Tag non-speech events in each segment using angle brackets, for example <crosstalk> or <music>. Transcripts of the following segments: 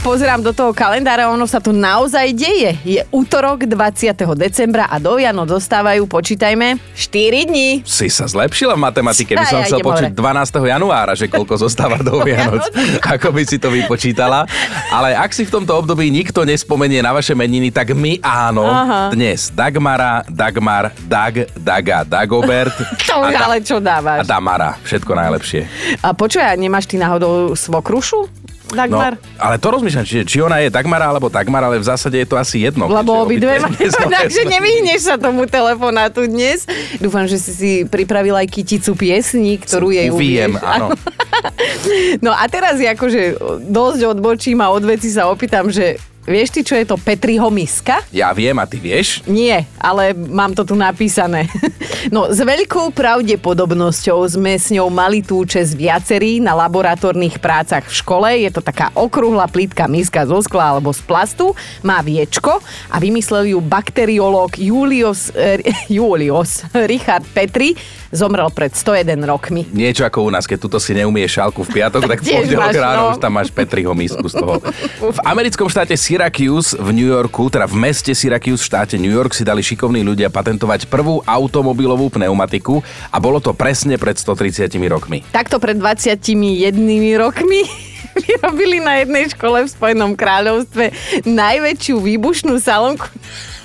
pozerám do toho kalendára, ono sa to naozaj deje. Je útorok 20. decembra a do Vianoc dostávajú, počítajme, 4 dní. Si sa zlepšila v matematike, by som chcel počuť 12. januára, že koľko zostáva do <laughs> Vianoc, ako by si to vypočítala. Ale ak si v tomto období nikto nespomenie na vaše meniny, tak my áno. Aha. Dnes Dagmara, Dagmar, Dag, Daga, Dagobert. <laughs> to už ale čo dávaš? A Damara, všetko najlepšie. A počuj, nemáš ty náhodou svokrušu? Dagmar. No, ale to rozmýšľam, či, či ona je Dagmara alebo Dagmar, ale v zásade je to asi jedno. Lebo obidve. <laughs> <laughs> Takže nevyhneš sa tomu telefonátu dnes. Dúfam, že si si pripravil aj kyticu piesní, ktorú jej uviem. áno. <laughs> <laughs> no a teraz akože dosť odbočím a od veci sa opýtam, že Vieš ty, čo je to Petriho miska? Ja viem a ty vieš? Nie, ale mám to tu napísané. <laughs> No, s veľkou pravdepodobnosťou sme s ňou mali tú čas viacerí na laboratórnych prácach v škole. Je to taká okrúhla plítka miska zo skla alebo z plastu. Má viečko a vymyslel ju bakteriológ Julius, eh, <laughs> Julius Richard Petri. Zomrel pred 101 rokmi. Niečo ako u nás, keď tuto si neumie šálku v piatok, <laughs> tak pondelok ráno no. už tam máš Petriho misku z toho. <laughs> V americkom štáte Syracuse v New Yorku, teda v meste Syracuse v štáte New York si dali šikovní ľudia patentovať prvú automobilovú pneumatiku a bolo to presne pred 130 rokmi. Takto pred 21 rokmi <laughs> vyrobili na jednej škole v Spojenom kráľovstve najväčšiu výbušnú salonku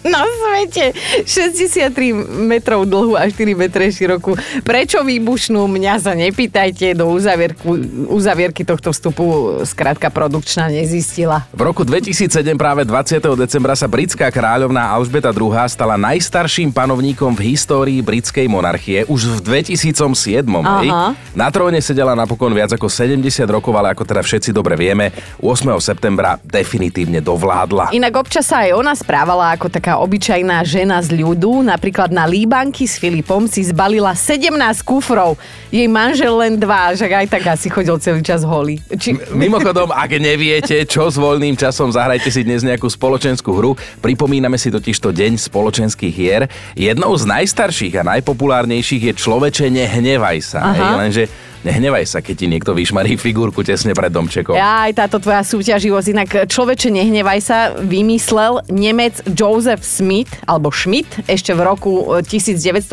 na svete. 63 metrov dlhú a 4 metre širokú. Prečo výbušnú? Mňa sa nepýtajte. Do uzavierku, uzavierky tohto vstupu skrátka produkčná nezistila. V roku 2007 práve 20. decembra sa britská kráľovná Alžbeta II stala najstarším panovníkom v histórii britskej monarchie už v 2007. Aha. Na tróne sedela napokon viac ako 70 rokov, ale ako teda všetci dobre vieme, 8. septembra definitívne dovládla. Inak občas sa aj ona správala ako taká obyčajná žena z ľudu, napríklad na Líbanky s Filipom si zbalila 17 kufrov. Jej manžel len dva, že aj tak asi chodil celý čas holý. Či... Mimochodom, ak neviete, čo s voľným časom, zahrajte si dnes nejakú spoločenskú hru. Pripomíname si totiž to deň spoločenských hier. Jednou z najstarších a najpopulárnejších je Človeče, nehnevaj sa. Hej, lenže Nehnevaj sa, keď ti niekto vyšmarí figurku tesne pred domčekom. Ja, aj táto tvoja súťaživosť. Inak človeče, nehnevaj sa, vymyslel Nemec Joseph Smith, alebo Schmidt, ešte v roku 1914.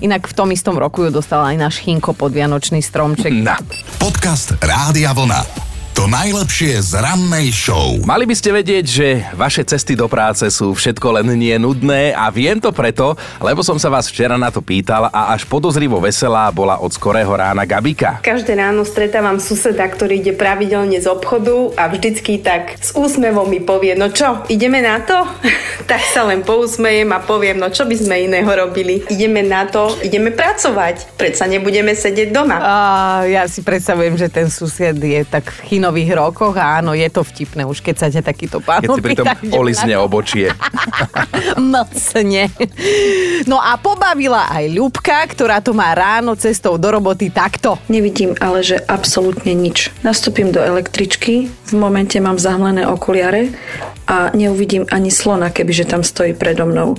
E, Inak v tom istom roku ju dostal aj náš Chinko pod Vianočný stromček. Na. Podcast Rádia Vlna. To najlepšie z rannej show. Mali by ste vedieť, že vaše cesty do práce sú všetko len nie nudné a viem to preto, lebo som sa vás včera na to pýtal a až podozrivo veselá bola od skorého rána Gabika. Každé ráno stretávam suseda, ktorý ide pravidelne z obchodu a vždycky tak s úsmevom mi povie, no čo, ideme na to? <laughs> tak sa len pousmejem a poviem, no čo by sme iného robili? Ideme na to, ideme pracovať. Predsa nebudeme sedieť doma. A ja si predstavujem, že ten sused je tak v nových rokoch a áno, je to vtipné už, keď sa ťa takýto pán Keď si pri tom olizne obočie. <laughs> Mocne. No a pobavila aj Ľubka, ktorá to má ráno cestou do roboty takto. Nevidím ale, že absolútne nič. Nastúpim do električky, v momente mám zahmlené okuliare a neuvidím ani slona, kebyže tam stojí predo mnou.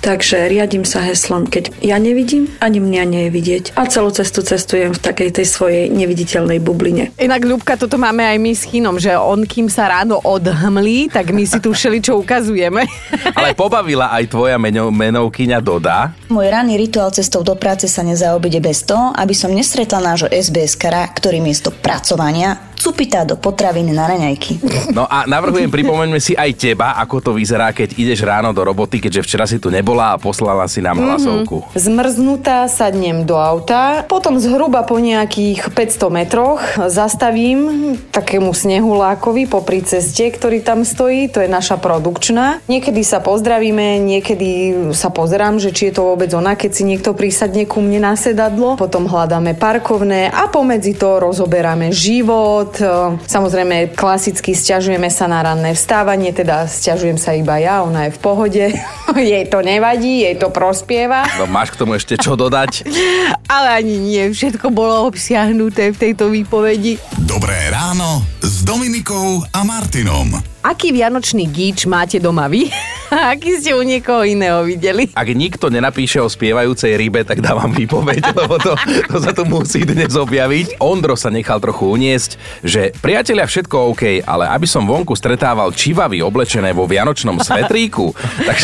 Takže riadím sa heslom, keď ja nevidím, ani mňa nie je vidieť. A celú cestu cestujem v takej tej svojej neviditeľnej bubline. Inak, Ľubka, toto máme aj my s Chinom, že on, kým sa ráno odhmlí, tak my si tu čo ukazujeme. <laughs> Ale pobavila aj tvoja meno, menovkyňa Doda. Môj ranný rituál cestou do práce sa nezaobide bez toho, aby som nestretla nášho SBS kara, ktorý miesto pracovania cupitá do potraviny na raňajky. No a navrhujem, pripomeňme si aj teba, ako to vyzerá, keď ideš ráno do roboty, keďže včera si tu nebola a poslala si nám hlasovku. Mm-hmm. Zmrznutá sadnem do auta, potom zhruba po nejakých 500 metroch zastavím takému snehulákovi popri ceste, ktorý tam stojí, to je naša produkčná. Niekedy sa pozdravíme, niekedy sa pozerám, že či je to vôbec ona, keď si niekto prísadne ku mne na sedadlo. Potom hľadáme parkovné a pomedzi to rozoberáme život, Samozrejme, klasicky stiažujeme sa na ranné vstávanie, teda stiažujem sa iba ja, ona je v pohode. <laughs> jej to nevadí, jej to prospieva. No máš k tomu ešte čo dodať? <laughs> Ale ani nie, všetko bolo obsiahnuté v tejto výpovedi. Dobré ráno s Dominikou a Martinom. Aký vianočný gíč máte doma vy? Aký ste u niekoho iného videli? Ak nikto nenapíše o spievajúcej rybe, tak dávam výpoveď, <laughs> lebo to, to sa tu musí dnes objaviť. Ondro sa nechal trochu uniesť, že priatelia všetko OK, ale aby som vonku stretával čivavy oblečené vo vianočnom svetríku, <laughs> tak,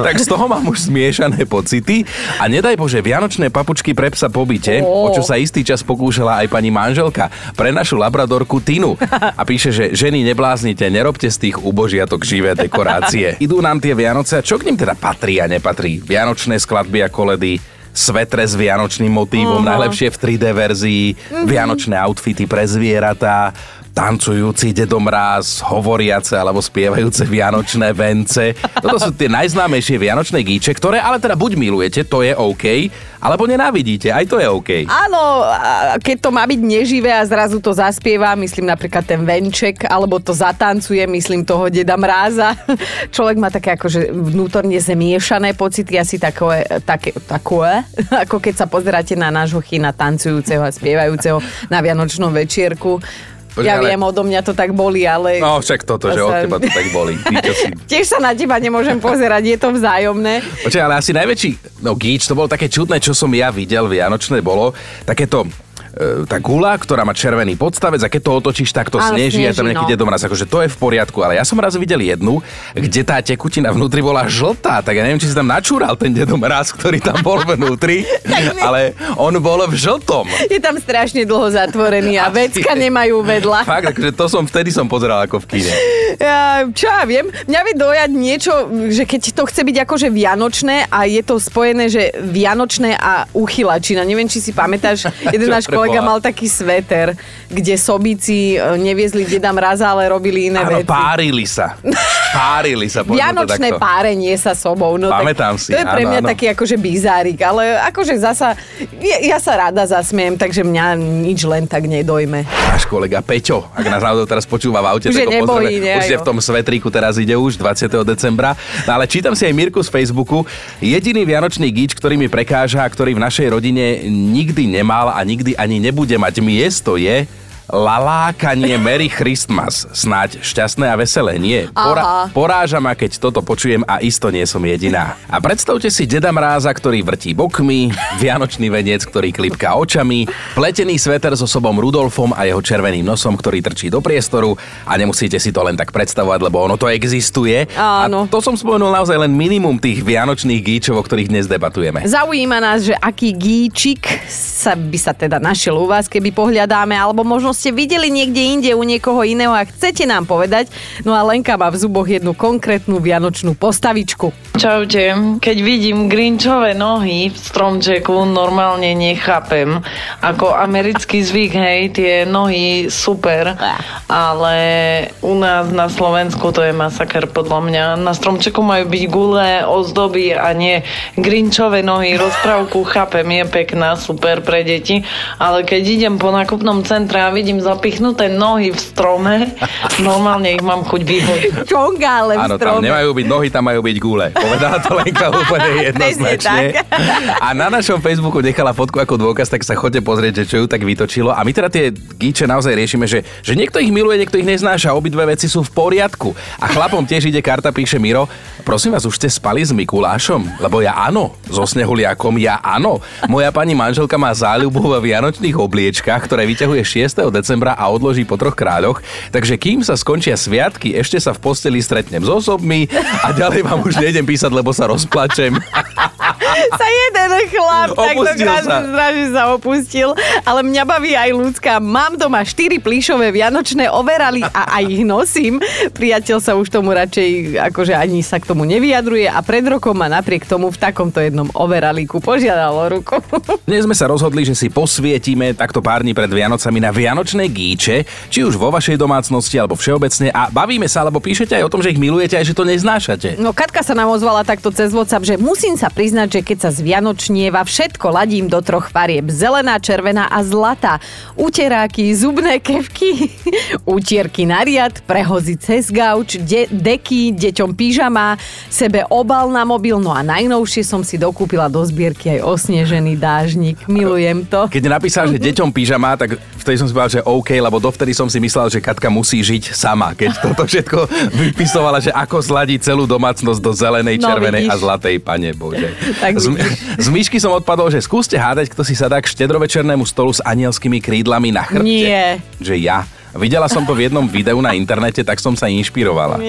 tak z toho mám už zmiešané pocity. A nedaj Bože, vianočné papučky pre psa po byte, oh. o čo sa istý čas pokúšala aj pani manželka, pre našu labradorku Tinu. A píše, že ženy nebláznite, nerobte z tých ubožiatok živé dekorácie. <laughs> Idú nám tie Vianoce a čo k nim teda patrí a nepatrí? Vianočné skladby a koledy, svetre s vianočným motívom, uh-huh. najlepšie v 3D verzii, uh-huh. vianočné outfity pre zvieratá, tancujúci dedomráz, hovoriace alebo spievajúce vianočné vence. Toto sú tie najznámejšie vianočné gíče, ktoré ale teda buď milujete, to je OK, alebo nenávidíte, aj to je OK. Áno, keď to má byť neživé a zrazu to zaspieva, myslím napríklad ten venček, alebo to zatancuje, myslím toho deda mráza. <laughs> Človek má také akože vnútorne zemiešané pocity, asi takové, také, takové, <laughs> ako keď sa pozeráte na nášho chyna tancujúceho a spievajúceho na Vianočnom večierku. Počkej, ja ale... viem, odo mňa to tak boli, ale... No však toto, že sa... od teba to tak boli. <laughs> Tiež sa na teba nemôžem pozerať, je to vzájomné. Počkaj, ale asi najväčší, no gíč, to bolo také čudné, čo som ja videl vianočné, bolo takéto tá gula, ktorá má červený podstavec a keď to otočíš, tak to sneží, a tam nejaký no. dedomraz. Akože to je v poriadku, ale ja som raz videl jednu, kde tá tekutina vnútri bola žltá, tak ja neviem, či si tam načúral ten dedomraz, ktorý tam bol vnútri, <laughs> ale on bol v žltom. Je tam strašne dlho zatvorený a <laughs> vecka nemajú vedľa. Fakt, takže to som vtedy som pozeral ako v kine. Ja, čo ja viem, mňa by dojať niečo, že keď to chce byť akože vianočné a je to spojené, že vianočné a uchylačina. Neviem, či si pamätáš, <laughs> jeden náš kolega mal taký sveter, kde sobici e, neviezli deda mraza, ale robili iné áno, veci. párili sa. Párili sa. Vianočné párenie sa sobou. No, Pamätám si. To je pre áno, mňa áno. taký akože bizárik, ale akože zasa, ja, ja sa rada zasmiem, takže mňa nič len tak nedojme. Náš kolega Peťo, ak nás náhodou teraz počúva v aute, Už tak nebojí, ne, Už je v tom svetríku, teraz ide už 20. decembra. No ale čítam si aj Mirku z Facebooku. Jediný vianočný gíč, ktorý mi prekáža a ktorý v našej rodine nikdy nemal a nikdy ani nebude mať miesto je lalákanie Merry Christmas. Snáď šťastné a veselé, nie? Pora- poráža ma, keď toto počujem a isto nie som jediná. A predstavte si Deda Mráza, ktorý vrtí bokmi, Vianočný veniec, ktorý klipká očami, pletený sveter so sobom Rudolfom a jeho červeným nosom, ktorý trčí do priestoru a nemusíte si to len tak predstavovať, lebo ono to existuje. Áno. A to som spomenul naozaj len minimum tých vianočných gíčov, o ktorých dnes debatujeme. Zaujíma nás, že aký gíčik sa by sa teda našiel u vás, keby pohľadáme, alebo možno ste videli niekde inde u niekoho iného a chcete nám povedať. No a Lenka má v zuboch jednu konkrétnu vianočnú postavičku. Čaute. Keď vidím grinčové nohy v stromčeku, normálne nechápem. Ako americký zvyk, hej, tie nohy super, ale u nás na Slovensku to je masaker podľa mňa. Na stromčeku majú byť gule, ozdoby a nie grinčové nohy. Rozprávku chápem, je pekná, super pre deti, ale keď idem po nákupnom centre a vidím zapichnuté nohy v strome, normálne ich mám chuť vyhodiť. Čonga, ale v Áno, tam strome. nemajú byť nohy, tam majú byť gule. Povedala to Lenka <laughs> úplne jednoznačne. A na našom Facebooku nechala fotku ako dôkaz, tak sa chodte pozrieť, že čo ju tak vytočilo. A my teda tie gíče naozaj riešime, že, že niekto ich miluje, niekto ich neznáša, obidve veci sú v poriadku. A chlapom tiež ide karta, píše Miro, prosím vás, už ste spali s Mikulášom? Lebo ja áno, so snehuliakom ja áno. Moja pani manželka má záľubu vo vianočných obliečkách, ktoré vyťahuje 6. decembra a odloží po troch kráľoch. Takže kým sa skončia sviatky, ešte sa v posteli stretnem s osobmi a ďalej vám už nejdem písať, lebo sa rozplačem. Sa jeden chlap takto Opustil krásne sa. strašne sa opustil, ale mňa baví aj ľudská. Mám doma štyri plišové vianočné overali a aj ich nosím. Priateľ sa už tomu radšej akože ani sa k tomu nevyjadruje a pred rokom ma napriek tomu v takomto jednom overalíku požiadal o ruku. <laughs> Dnes sme sa rozhodli, že si posvietime takto pár dní pred Vianocami na vianočné gíče, či už vo vašej domácnosti alebo všeobecne a bavíme sa, alebo píšete aj o tom, že ich milujete aj že to neznášate. No Katka sa nám ozvala takto cez WhatsApp, že musím sa priznať, že keď keď sa zvianočnieva, všetko ladím do troch farieb. Zelená, červená a zlatá. Uteráky, zubné kevky, <laughs> utierky na riad, prehozy cez gauč, de- deky, deťom pyžama, sebe obal na mobil, no a najnovšie som si dokúpila do zbierky aj osnežený dážnik. Milujem to. Keď napísal, že deťom pyžama, tak vtedy som si povedal, že OK, lebo dovtedy som si myslel, že Katka musí žiť sama, keď <laughs> toto všetko vypisovala, že ako zladiť celú domácnosť do zelenej, No, červenej vidíš. a zlatej, pane Bože. Tak z, z myšky som odpadol, že skúste hádať, kto si sadá k štedrovečernému stolu s anielskými krídlami na chrbte. Nie. Že ja. Videla som to v jednom videu na internete, tak som sa inšpirovala.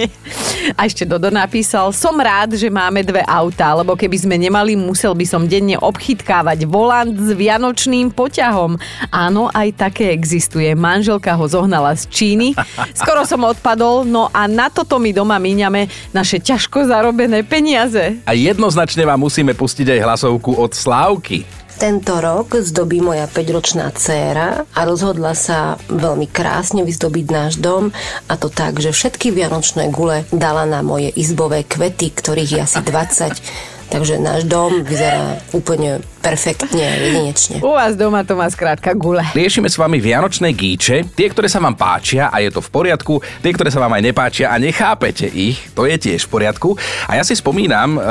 A ešte Dodo napísal, som rád, že máme dve autá, lebo keby sme nemali, musel by som denne obchytkávať volant s vianočným poťahom. Áno, aj také existuje. Manželka ho zohnala z Číny. Skoro som odpadol, no a na toto my doma míňame naše ťažko zarobené peniaze. A jednoznačne vám musíme pustiť aj hlasovku od Slávky. Tento rok zdobí moja 5-ročná dcéra a rozhodla sa veľmi krásne vyzdobiť náš dom a to tak, že všetky vianočné gule dala na moje izbové kvety, ktorých je asi 20. Takže náš dom vyzerá úplne perfektne, jedinečne. U vás doma to má skrátka gule. Riešime s vami vianočné gíče, tie, ktoré sa vám páčia a je to v poriadku, tie, ktoré sa vám aj nepáčia a nechápete ich, to je tiež v poriadku. A ja si spomínam, eh,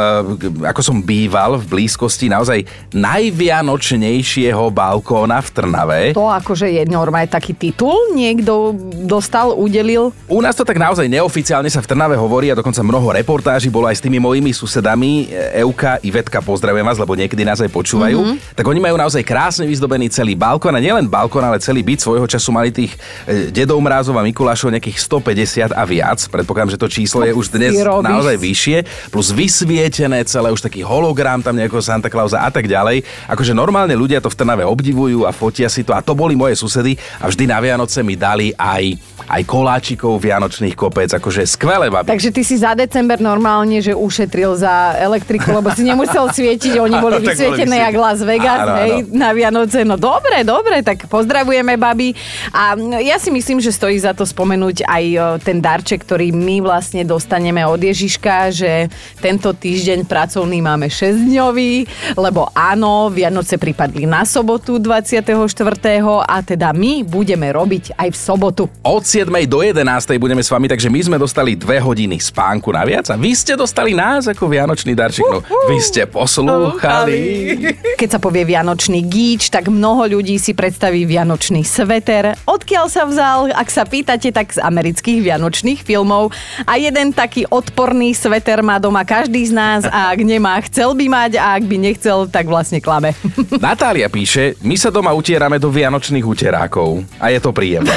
ako som býval v blízkosti naozaj najvianočnejšieho balkóna v Trnave. To akože je normálne taký titul, niekto dostal, udelil. U nás to tak naozaj neoficiálne sa v Trnave hovorí a dokonca mnoho reportáží bolo aj s tými mojimi susedami. E, Euka, Ivetka, pozdravujem vás, lebo niekedy nás aj počúvajú. Mm-hmm. Tak oni majú naozaj krásne vyzdobený celý balkón a nielen balkón, ale celý byt svojho času mali tých e, dedov Mrázov a Mikulášov nejakých 150 a viac. Predpokladám, že to číslo je už dnes naozaj vyššie. Plus vysvietené celé, už taký hologram tam nejakého Santa Clausa a tak ďalej. Akože normálne ľudia to v Trnave obdivujú a fotia si to a to boli moje susedy a vždy na Vianoce mi dali aj, aj koláčikov vianočných kopec, akože skvelé babi. Takže ty si za december normálne, že ušetril za elektriku, lebo si nemusel svietiť, oni boli <laughs> Tak boli vysvietené vysvietené. Jak Las Vegas, Áno, hej, áno. na Vianoce. No dobre, dobre, tak pozdravujeme, babi. A ja si myslím, že stojí za to spomenúť aj ten darček, ktorý my vlastne dostaneme od Ježiška, že tento týždeň pracovný máme 6-dňový, lebo áno, Vianoce pripadli na sobotu 24. a teda my budeme robiť aj v sobotu. Od 7. do 11. budeme s vami, takže my sme dostali dve hodiny spánku naviac a vy ste dostali nás ako vianočný darček. No, vy ste poslúchali. Keď sa povie Vianočný gíč, tak mnoho ľudí si predstaví Vianočný sveter. Odkiaľ sa vzal, ak sa pýtate, tak z amerických Vianočných filmov. A jeden taký odporný sveter má doma každý z nás a ak nemá, chcel by mať a ak by nechcel, tak vlastne klame. <laughs> Natália píše, my sa doma utierame do vianočných uterákov a je to príjemné. <laughs>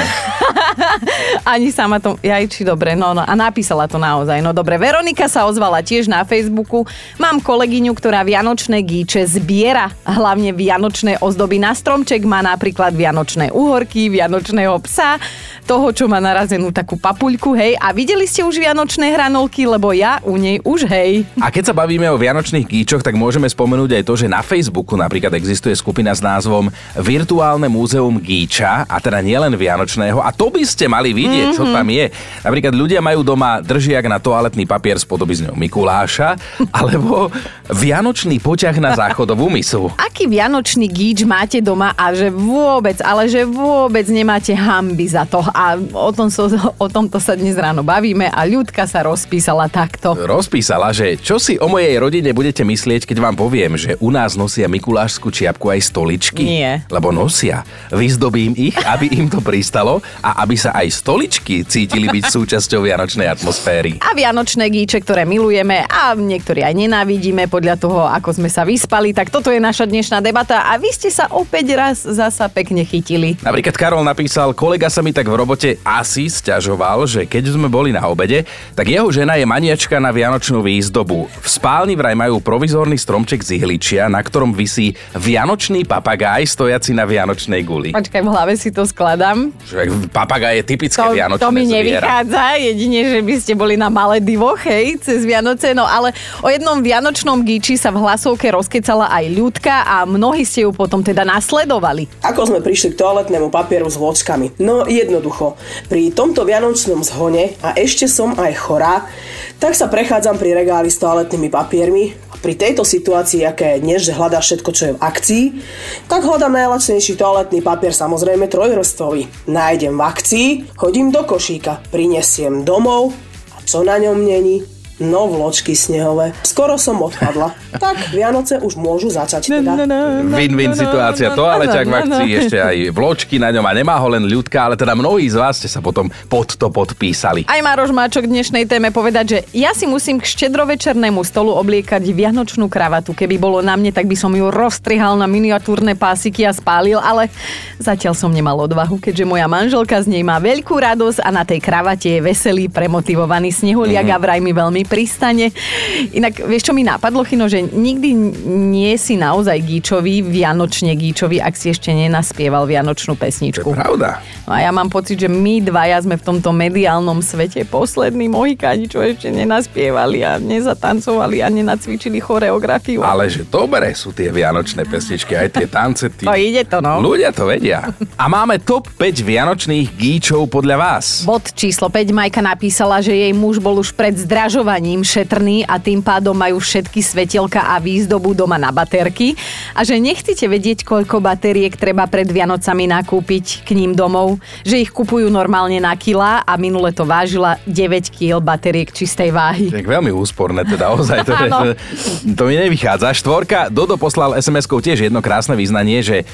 <laughs> Ani sama to, aj či dobre, no, no a napísala to naozaj. No dobre, Veronika sa ozvala tiež na Facebooku. Mám kolegyňu, ktorá vianočné gíče zbiera, hlavne vianočné ozdoby na stromček, má napríklad vianočné uhorky, vianočného psa, toho, čo má narazenú takú papuľku, hej. A videli ste už vianočné hranolky, lebo ja u nej už, hej. A keď sa bavíme o vianočných gíčoch, tak môžeme spomenúť aj to, že na Facebooku napríklad existuje skupina s názvom Virtuálne múzeum gíča, a teda nielen vianočného. A to by ste mali vidieť, mm-hmm. čo tam je. Napríklad ľudia majú doma držiak na toaletný papier s podobizňou Mikuláša, <laughs> alebo vianočný poťah na záchodovú misu. Aký vianočný gíč máte doma a že vôbec, ale že vôbec nemáte hamby za to. A o, tom so, o tomto sa dnes ráno bavíme a ľudka sa rozpísala takto. Rozpísala, že čo si o mojej rodine budete myslieť, keď vám poviem, že u nás nosia Mikulášskú čiapku aj stoličky? Nie. Lebo nosia. Vyzdobím ich, aby im to pristalo a aby sa aj stoličky cítili byť súčasťou vianočnej atmosféry. A vianočné gíče, ktoré milujeme a niektorí aj nenávidíme podľa toho, ako sme sa vyspali. Tak toto je naša dnešná debata a vy ste sa opäť raz zasa pekne chytili. Napríklad Karol napísal, kolega sa mi tak v robote asi sťažoval, že keď sme boli na obede, tak jeho žena je maniačka na vianočnú výzdobu. V spálni vraj majú provizórny stromček z ihličia, na ktorom visí vianočný papagáj stojaci na vianočnej guli. Počkaj, v hlave si to skladám. Že Papagáj je typické To, vianočné to mi zviera. nevychádza, jedine, že by ste boli na Maledivoch, hej, cez Vianoce. No ale o jednom vianočnom gíči sa v hlasovke rozkecala aj ľudka a mnohí ste ju potom teda nasledovali. Ako sme prišli k toaletnému papieru s vločkami? No jednoducho. Jednoducho. Pri tomto vianočnom zhone a ešte som aj chorá, tak sa prechádzam pri regáli s toaletnými papiermi a pri tejto situácii, aké je dnes, že hľadá všetko, čo je v akcii, tak hľadám najlacnejší toaletný papier, samozrejme trojvrstvový. Nájdem v akcii, hodím do košíka, prinesiem domov a čo na ňom není? No vločky snehové. Skoro som odpadla. <laughs> Tak Vianoce už môžu začať teda. Win-win situácia. Toaleťak v akcii, ešte aj vločky na ňom a nemá ho len ľudka, ale teda mnohí z vás ste sa potom pod to podpísali. Aj Maroš Máčok dnešnej téme povedať, že ja si musím k štedrovečernému stolu obliekať vianočnú kravatu. Keby bolo na mne, tak by som ju rozstrihal na miniatúrne pásiky a spálil, ale zatiaľ som nemal odvahu, keďže moja manželka z nej má veľkú radosť a na tej kravate je veselý, premotivovaný snehuliak mm. a vraj mi veľmi pristane. Inak, vieš, čo mi napadlo, Chino, že nikdy nie si naozaj gíčový, vianočne gíčový, ak si ešte nenaspieval vianočnú pesničku. To je pravda. No a ja mám pocit, že my dvaja sme v tomto mediálnom svete poslední mohikáni, čo ešte nenaspievali a nezatancovali a nenacvičili choreografiu. Ale že dobre sú tie vianočné pesničky, aj tie tance. Tí... To ide to, no. Ľudia to vedia. A máme top 5 vianočných gíčov podľa vás. Bod číslo 5 Majka napísala, že jej muž bol už pred zdražovaním šetrný a tým pádom majú všetky svetielka a výzdobu doma na baterky a že nechcete vedieť, koľko batériek treba pred Vianocami nakúpiť k ním domov, že ich kupujú normálne na kila a minule to vážila 9 kg batériek čistej váhy. Tak veľmi úsporné teda, ozaj. To, <laughs> to, to mi nevychádza. Štvorka, Dodo poslal SMS-kou tiež jedno krásne význanie, že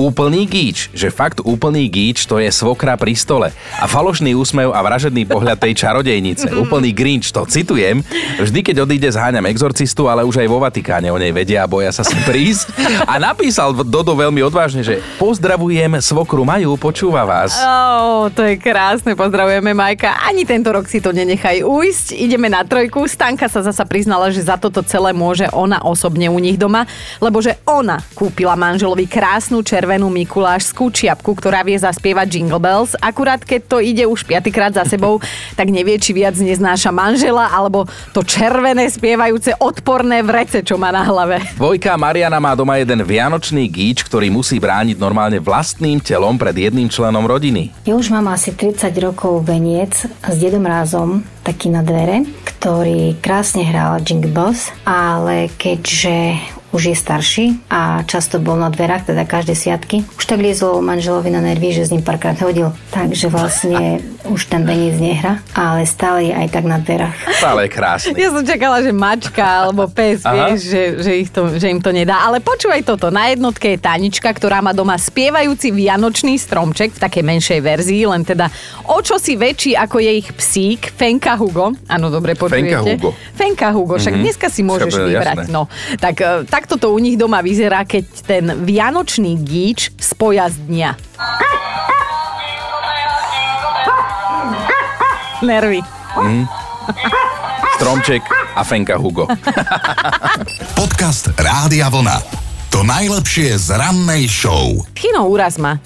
úplný gíč, že fakt úplný gíč to je svokra pri stole. A falošný úsmev a vražedný pohľad tej čarodejnice. <laughs> Úplný grinč, to citujem. Vždy, keď odíde, zháňam exorcistu, ale už aj vo Vatikáne o nej vedia a boja sa sem prísť. A napísal Dodo veľmi odvážne, že pozdravujem svokru Maju, počúva vás. Oh, to je krásne, pozdravujeme Majka. Ani tento rok si to nenechaj ujsť. Ideme na trojku. Stanka sa zasa priznala, že za toto celé môže ona osobne u nich doma, lebo že ona kúpila manželovi krásnu červenú červenú mikulášskú čiapku, ktorá vie zaspievať Jingle Bells. Akurát keď to ide už piatýkrát za sebou, <laughs> tak nevie, či viac neznáša manžela, alebo to červené spievajúce odporné vrece, čo má na hlave. Dvojka Mariana má doma jeden vianočný gíč, ktorý musí brániť normálne vlastným telom pred jedným členom rodiny. Ja už mám asi 30 rokov veniec s dedom rázom taký na dvere, ktorý krásne hral Jingle Bells, ale keďže už je starší a často bol na dverách, teda každé sviatky. Už tak liezol manželovi na nervy, že s ním párkrát hodil. Takže vlastne už ten veniec nehra, ale stále je aj tak na dverách. Stále je krásny. Ja som čakala, že mačka alebo pes, vieš, že, že, ich to, že im to nedá. Ale počúvaj toto, na jednotke je Tanička, ktorá má doma spievajúci vianočný stromček v takej menšej verzii, len teda o čo si väčší ako je ich psík, Fenka Hugo. Áno, dobre počujete. Fenka Hugo. Fenka Hugo, však mm-hmm. dneska si môžeš Však, vybrať. jasné. No, tak, e, takto to u nich doma vyzerá, keď ten vianočný gíč spoja z dňa. Nervy. Stromček a Fenka Hugo. Podcast Rádia Vlna. To najlepšie z rannej show. Chino, úraz ma.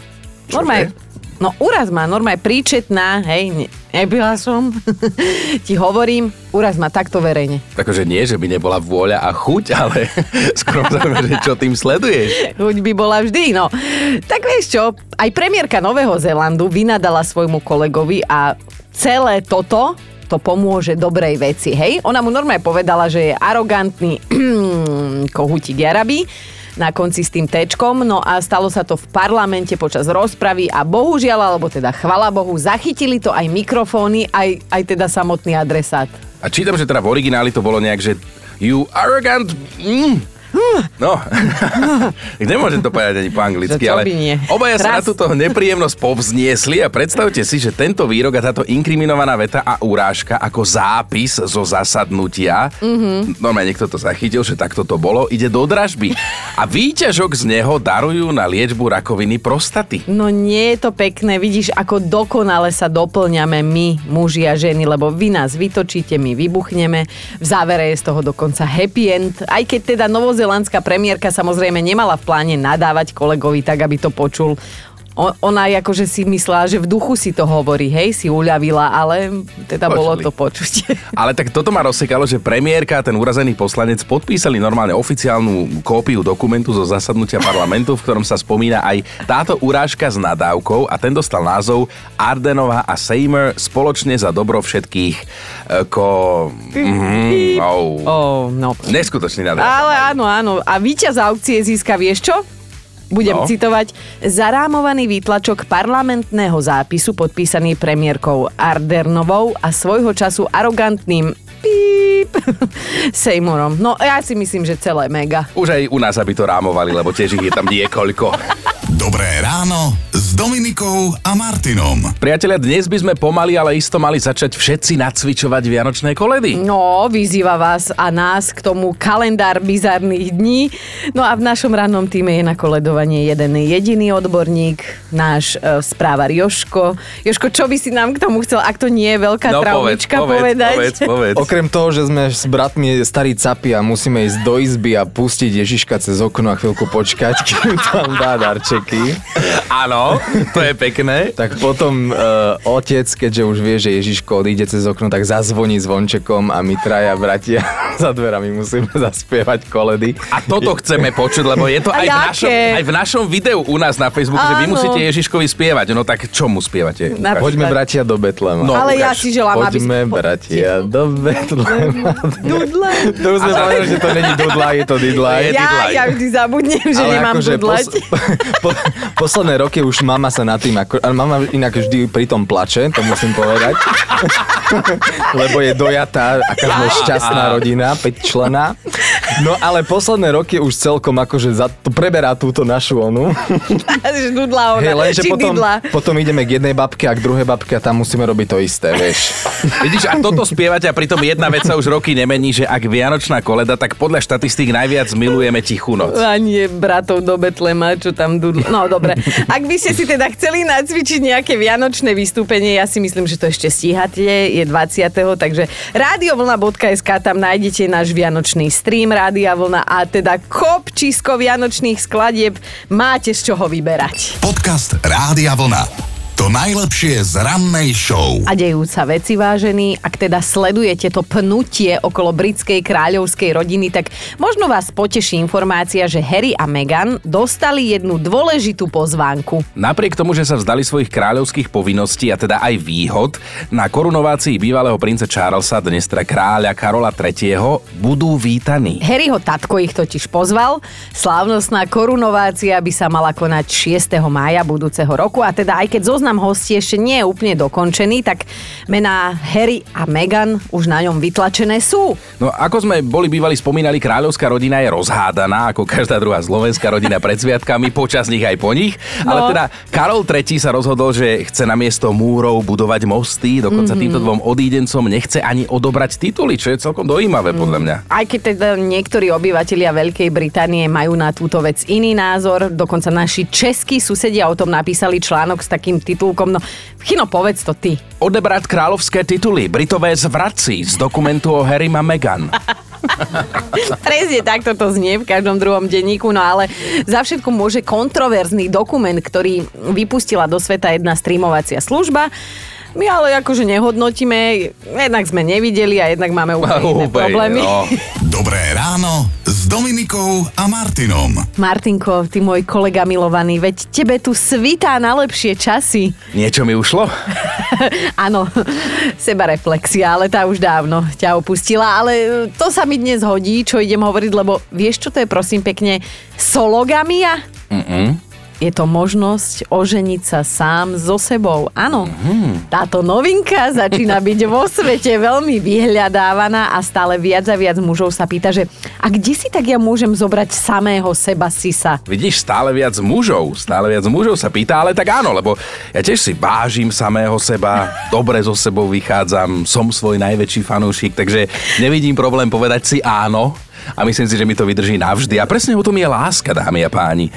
Normálne, no úraz ma, normálne príčetná, hej, ne, nebyla som, <laughs> ti hovorím, úraz ma takto verejne. Takže nie, že by nebola vôľa a chuť, ale <laughs> skoro zaujímavé, že čo tým sleduješ. Chuť by bola vždy, no. Tak vieš čo, aj premiérka Nového Zélandu vynadala svojmu kolegovi a celé toto to pomôže dobrej veci, hej? Ona mu normálne povedala, že je arogantný <clears throat> kohutík Jarabi na konci s tým tečkom, no a stalo sa to v parlamente počas rozpravy a bohužiaľ, alebo teda chvala Bohu, zachytili to aj mikrofóny, aj, aj teda samotný adresát. A čítam, že teda v origináli to bolo nejak, že you arrogant... Mm. No, <laughs> nemôžem to povedať ani po anglicky, ale obaja sa na Raz. túto nepríjemnosť povzniesli a predstavte si, že tento výrok a táto inkriminovaná veta a urážka ako zápis zo zasadnutia, mm-hmm. normálne niekto to zachytil, že takto to bolo, ide do dražby. A výťažok z neho darujú na liečbu rakoviny prostaty. No nie je to pekné, vidíš, ako dokonale sa doplňame my, muži a ženy, lebo vy nás vytočíte, my vybuchneme. V závere je z toho dokonca happy end, aj keď teda novozelandská premiérka samozrejme nemala v pláne nadávať kolegovi tak, aby to počul. Ona akože si myslela, že v duchu si to hovorí, hej, si uľavila, ale teda Počuli. bolo to počuť. <laughs> Ale tak toto ma rozsekalo, že premiérka a ten urazený poslanec podpísali normálne oficiálnu kópiu dokumentu zo zasadnutia parlamentu, v ktorom sa spomína aj táto urážka s nadávkou a ten dostal názov Ardenová a Seymour spoločne za dobro všetkých e, ko... Mm, oh. Oh, no. Neskutočný nadávka. Ale áno, áno. A víťaz aukcie získa, vieš čo? Budem no. citovať, zarámovaný výtlačok parlamentného zápisu podpísaný premiérkou Ardernovou a svojho času arogantným píp <laughs> Seymorom. No ja si myslím, že celé mega. Už aj u nás, aby to rámovali, lebo tiež ich je tam <laughs> niekoľko. Dobré ráno Dominikou a Martinom. Priatelia, dnes by sme pomaly, ale isto mali začať všetci nacvičovať Vianočné koledy. No, vyzýva vás a nás k tomu kalendár bizarných dní. No a v našom rannom týme je na koledovanie jeden jediný odborník, náš e, správar Joško. Joško, čo by si nám k tomu chcel, ak to nie je veľká no, traumička povedz, povedať? Povedz, povedz. Okrem toho, že sme s bratmi starí capi a musíme ísť do izby a pustiť Ježiška cez okno a chvíľku počkať, <laughs> kým tam dá darčeky. Áno to je pekné. Tak potom uh, otec, keďže už vie, že Ježiško odíde cez okno, tak zazvoní zvončekom a my traja bratia <laughs> za dverami musíme zaspievať koledy. A toto chceme počuť, lebo je to aj v, našom, aj v našom videu u nás na Facebooku, Áno. že vy musíte Ježiškovi spievať. No tak čo mu spievate? Napríklad. Poďme bratia do Betlema. No, Ale ukáž. ja si želám, Poďme aby... bratia do Betlema. <laughs> Dudla. To už sme Ale... že to není dudla, je to didla. Ja, ja vždy zabudnem, že Ale nemám akože dudlať. Pos, <laughs> po, <laughs> posledné roky už mama sa nad tým, ako, mama inak vždy pri tom plače, to musím povedať. <laughs> Lebo je dojatá a každá šťastná rodina, 5 člena. No ale posledné roky už celkom akože za, to preberá túto našu onu. <laughs> Dudla ona, hey, lenže potom, potom ideme k jednej babke a k druhej babke a tam musíme robiť to isté, vieš. Vidíš, a toto spievate a pritom jedna vec sa už roky nemení, že ak Vianočná koleda, tak podľa štatistík najviac milujeme Tichú noc. A nie bratov do Betlema, čo tam dudla. No dobre. Ak by ste si teda chceli nacvičiť nejaké vianočné vystúpenie, ja si myslím, že to ešte stíhate, je 20. Takže radiovlna.sk tam nájdete náš vianočný stream Rádia Vlna a teda kopčisko vianočných skladieb máte z čoho vyberať. Podcast Rádia Vlna. To najlepšie z rannej show. A dejú sa veci, vážení. Ak teda sledujete to pnutie okolo britskej kráľovskej rodiny, tak možno vás poteší informácia, že Harry a Meghan dostali jednu dôležitú pozvánku. Napriek tomu, že sa vzdali svojich kráľovských povinností a teda aj výhod, na korunovácii bývalého princa Charlesa, dnes teda kráľa Karola III. budú vítaní. Harryho tatko ich totiž pozval. Slávnostná korunovácia by sa mala konať 6. mája budúceho roku a teda aj keď zoznam zoznam hostí ešte nie je úplne dokončený, tak mená Harry a Meghan už na ňom vytlačené sú. No ako sme boli bývali spomínali, kráľovská rodina je rozhádaná, ako každá druhá slovenská rodina pred sviatkami, počas nich aj po nich. No. Ale teda Karol III sa rozhodol, že chce na miesto múrov budovať mosty, dokonca mm-hmm. týmto dvom odídencom nechce ani odobrať tituly, čo je celkom dojímavé mm. podľa mňa. Aj keď teda niektorí obyvateľia Veľkej Británie majú na túto vec iný názor, dokonca naši českí susedia o tom napísali článok s takým titulkom. No, Chino, povedz to ty. Odebrať kráľovské tituly, Britové zvrací z dokumentu o Harry a Meghan. <laughs> Presne takto to znie v každom druhom denníku, no ale za všetko môže kontroverzný dokument, ktorý vypustila do sveta jedna streamovacia služba. My ale akože nehodnotíme, jednak sme nevideli a jednak máme úplne <laughs> iné problémy. No. <laughs> Dobré ráno s Dominikou a Martinom. Martinko, ty môj kolega milovaný, veď tebe tu svitá na lepšie časy. Niečo mi ušlo? <laughs> Áno, seba reflexia, ale tá už dávno ťa opustila, ale to sa mi dnes hodí, čo idem hovoriť, lebo vieš, čo to je prosím pekne sologamia? Mm-mm je to možnosť oženiť sa sám so sebou. Áno, mm-hmm. táto novinka začína byť vo svete veľmi vyhľadávaná a stále viac a viac mužov sa pýta, že a kde si tak ja môžem zobrať samého seba sisa? Vidíš, stále viac mužov, stále viac mužov sa pýta, ale tak áno, lebo ja tiež si vážim samého seba, dobre so sebou vychádzam, som svoj najväčší fanúšik, takže nevidím problém povedať si áno a myslím si, že mi to vydrží navždy. A presne o tom je láska, dámy a páni.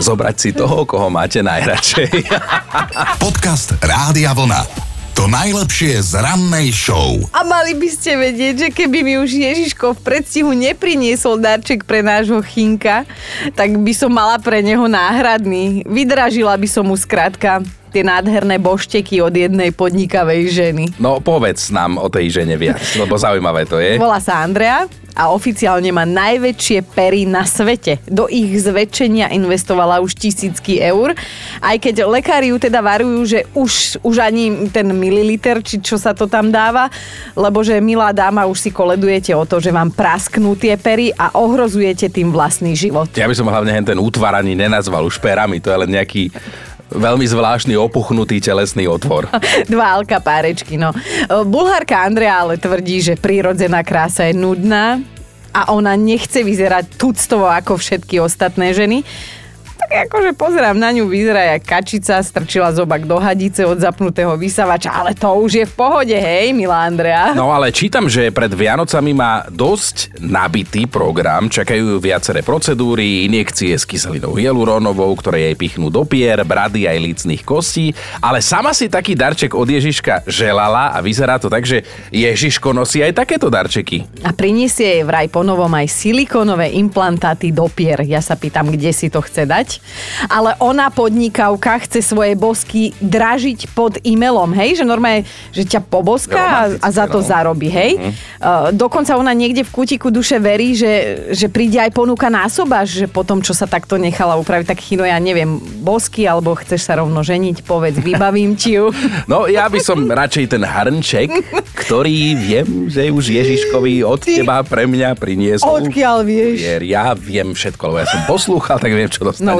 Zobrať si toho, koho máte najradšej. <laughs> Podcast Rádia Vlna. To najlepšie z rannej show. A mali by ste vedieť, že keby mi už Ježiško v predstihu nepriniesol darček pre nášho chinka, tak by som mala pre neho náhradný. Vydražila by som mu skrátka tie nádherné bošteky od jednej podnikavej ženy. No povedz nám o tej žene viac, lebo zaujímavé to je. Volá sa Andrea a oficiálne má najväčšie pery na svete. Do ich zväčšenia investovala už tisícky eur, aj keď lekári ju teda varujú, že už, už ani ten mililiter, či čo sa to tam dáva, lebo že milá dáma, už si koledujete o to, že vám prasknú tie pery a ohrozujete tým vlastný život. Ja by som hlavne ten útvar ani nenazval už perami, to je len nejaký veľmi zvláštny opuchnutý telesný otvor. <laughs> Dva alkapárečky, no. Bulhárka Andrea ale tvrdí, že prírodzená krása je nudná a ona nechce vyzerať tuctovo ako všetky ostatné ženy tak akože pozerám na ňu, vyzerá jak kačica, strčila zobak do hadice od zapnutého vysavača, ale to už je v pohode, hej, milá Andrea. No ale čítam, že pred Vianocami má dosť nabitý program, čakajú viaceré procedúry, injekcie s kyselinou hyalurónovou, ktoré jej pichnú do pier, brady aj lícnych kostí, ale sama si taký darček od Ježiška želala a vyzerá to tak, že Ježiško nosí aj takéto darčeky. A priniesie jej vraj ponovom aj silikónové implantáty do pier. Ja sa pýtam, kde si to chce dať ale ona podnikavka chce svoje bosky dražiť pod e-mailom, hej, že normálne, že ťa poboská a, a za to no. zarobí, hej. Uh-huh. Uh, dokonca ona niekde v kutiku duše verí, že, že príde aj ponuka násoba, že potom, čo sa takto nechala upraviť, tak chino, ja neviem, bosky, alebo chceš sa rovno ženiť, povedz, vybavím ti ju. <laughs> No, ja by som radšej ten hrnček, ktorý viem, že už Ježiškovi od Ty... teba pre mňa priniesol. Odkiaľ vieš? Ja viem všetko, lebo ja som poslúchal, tak viem, čo dostanem. No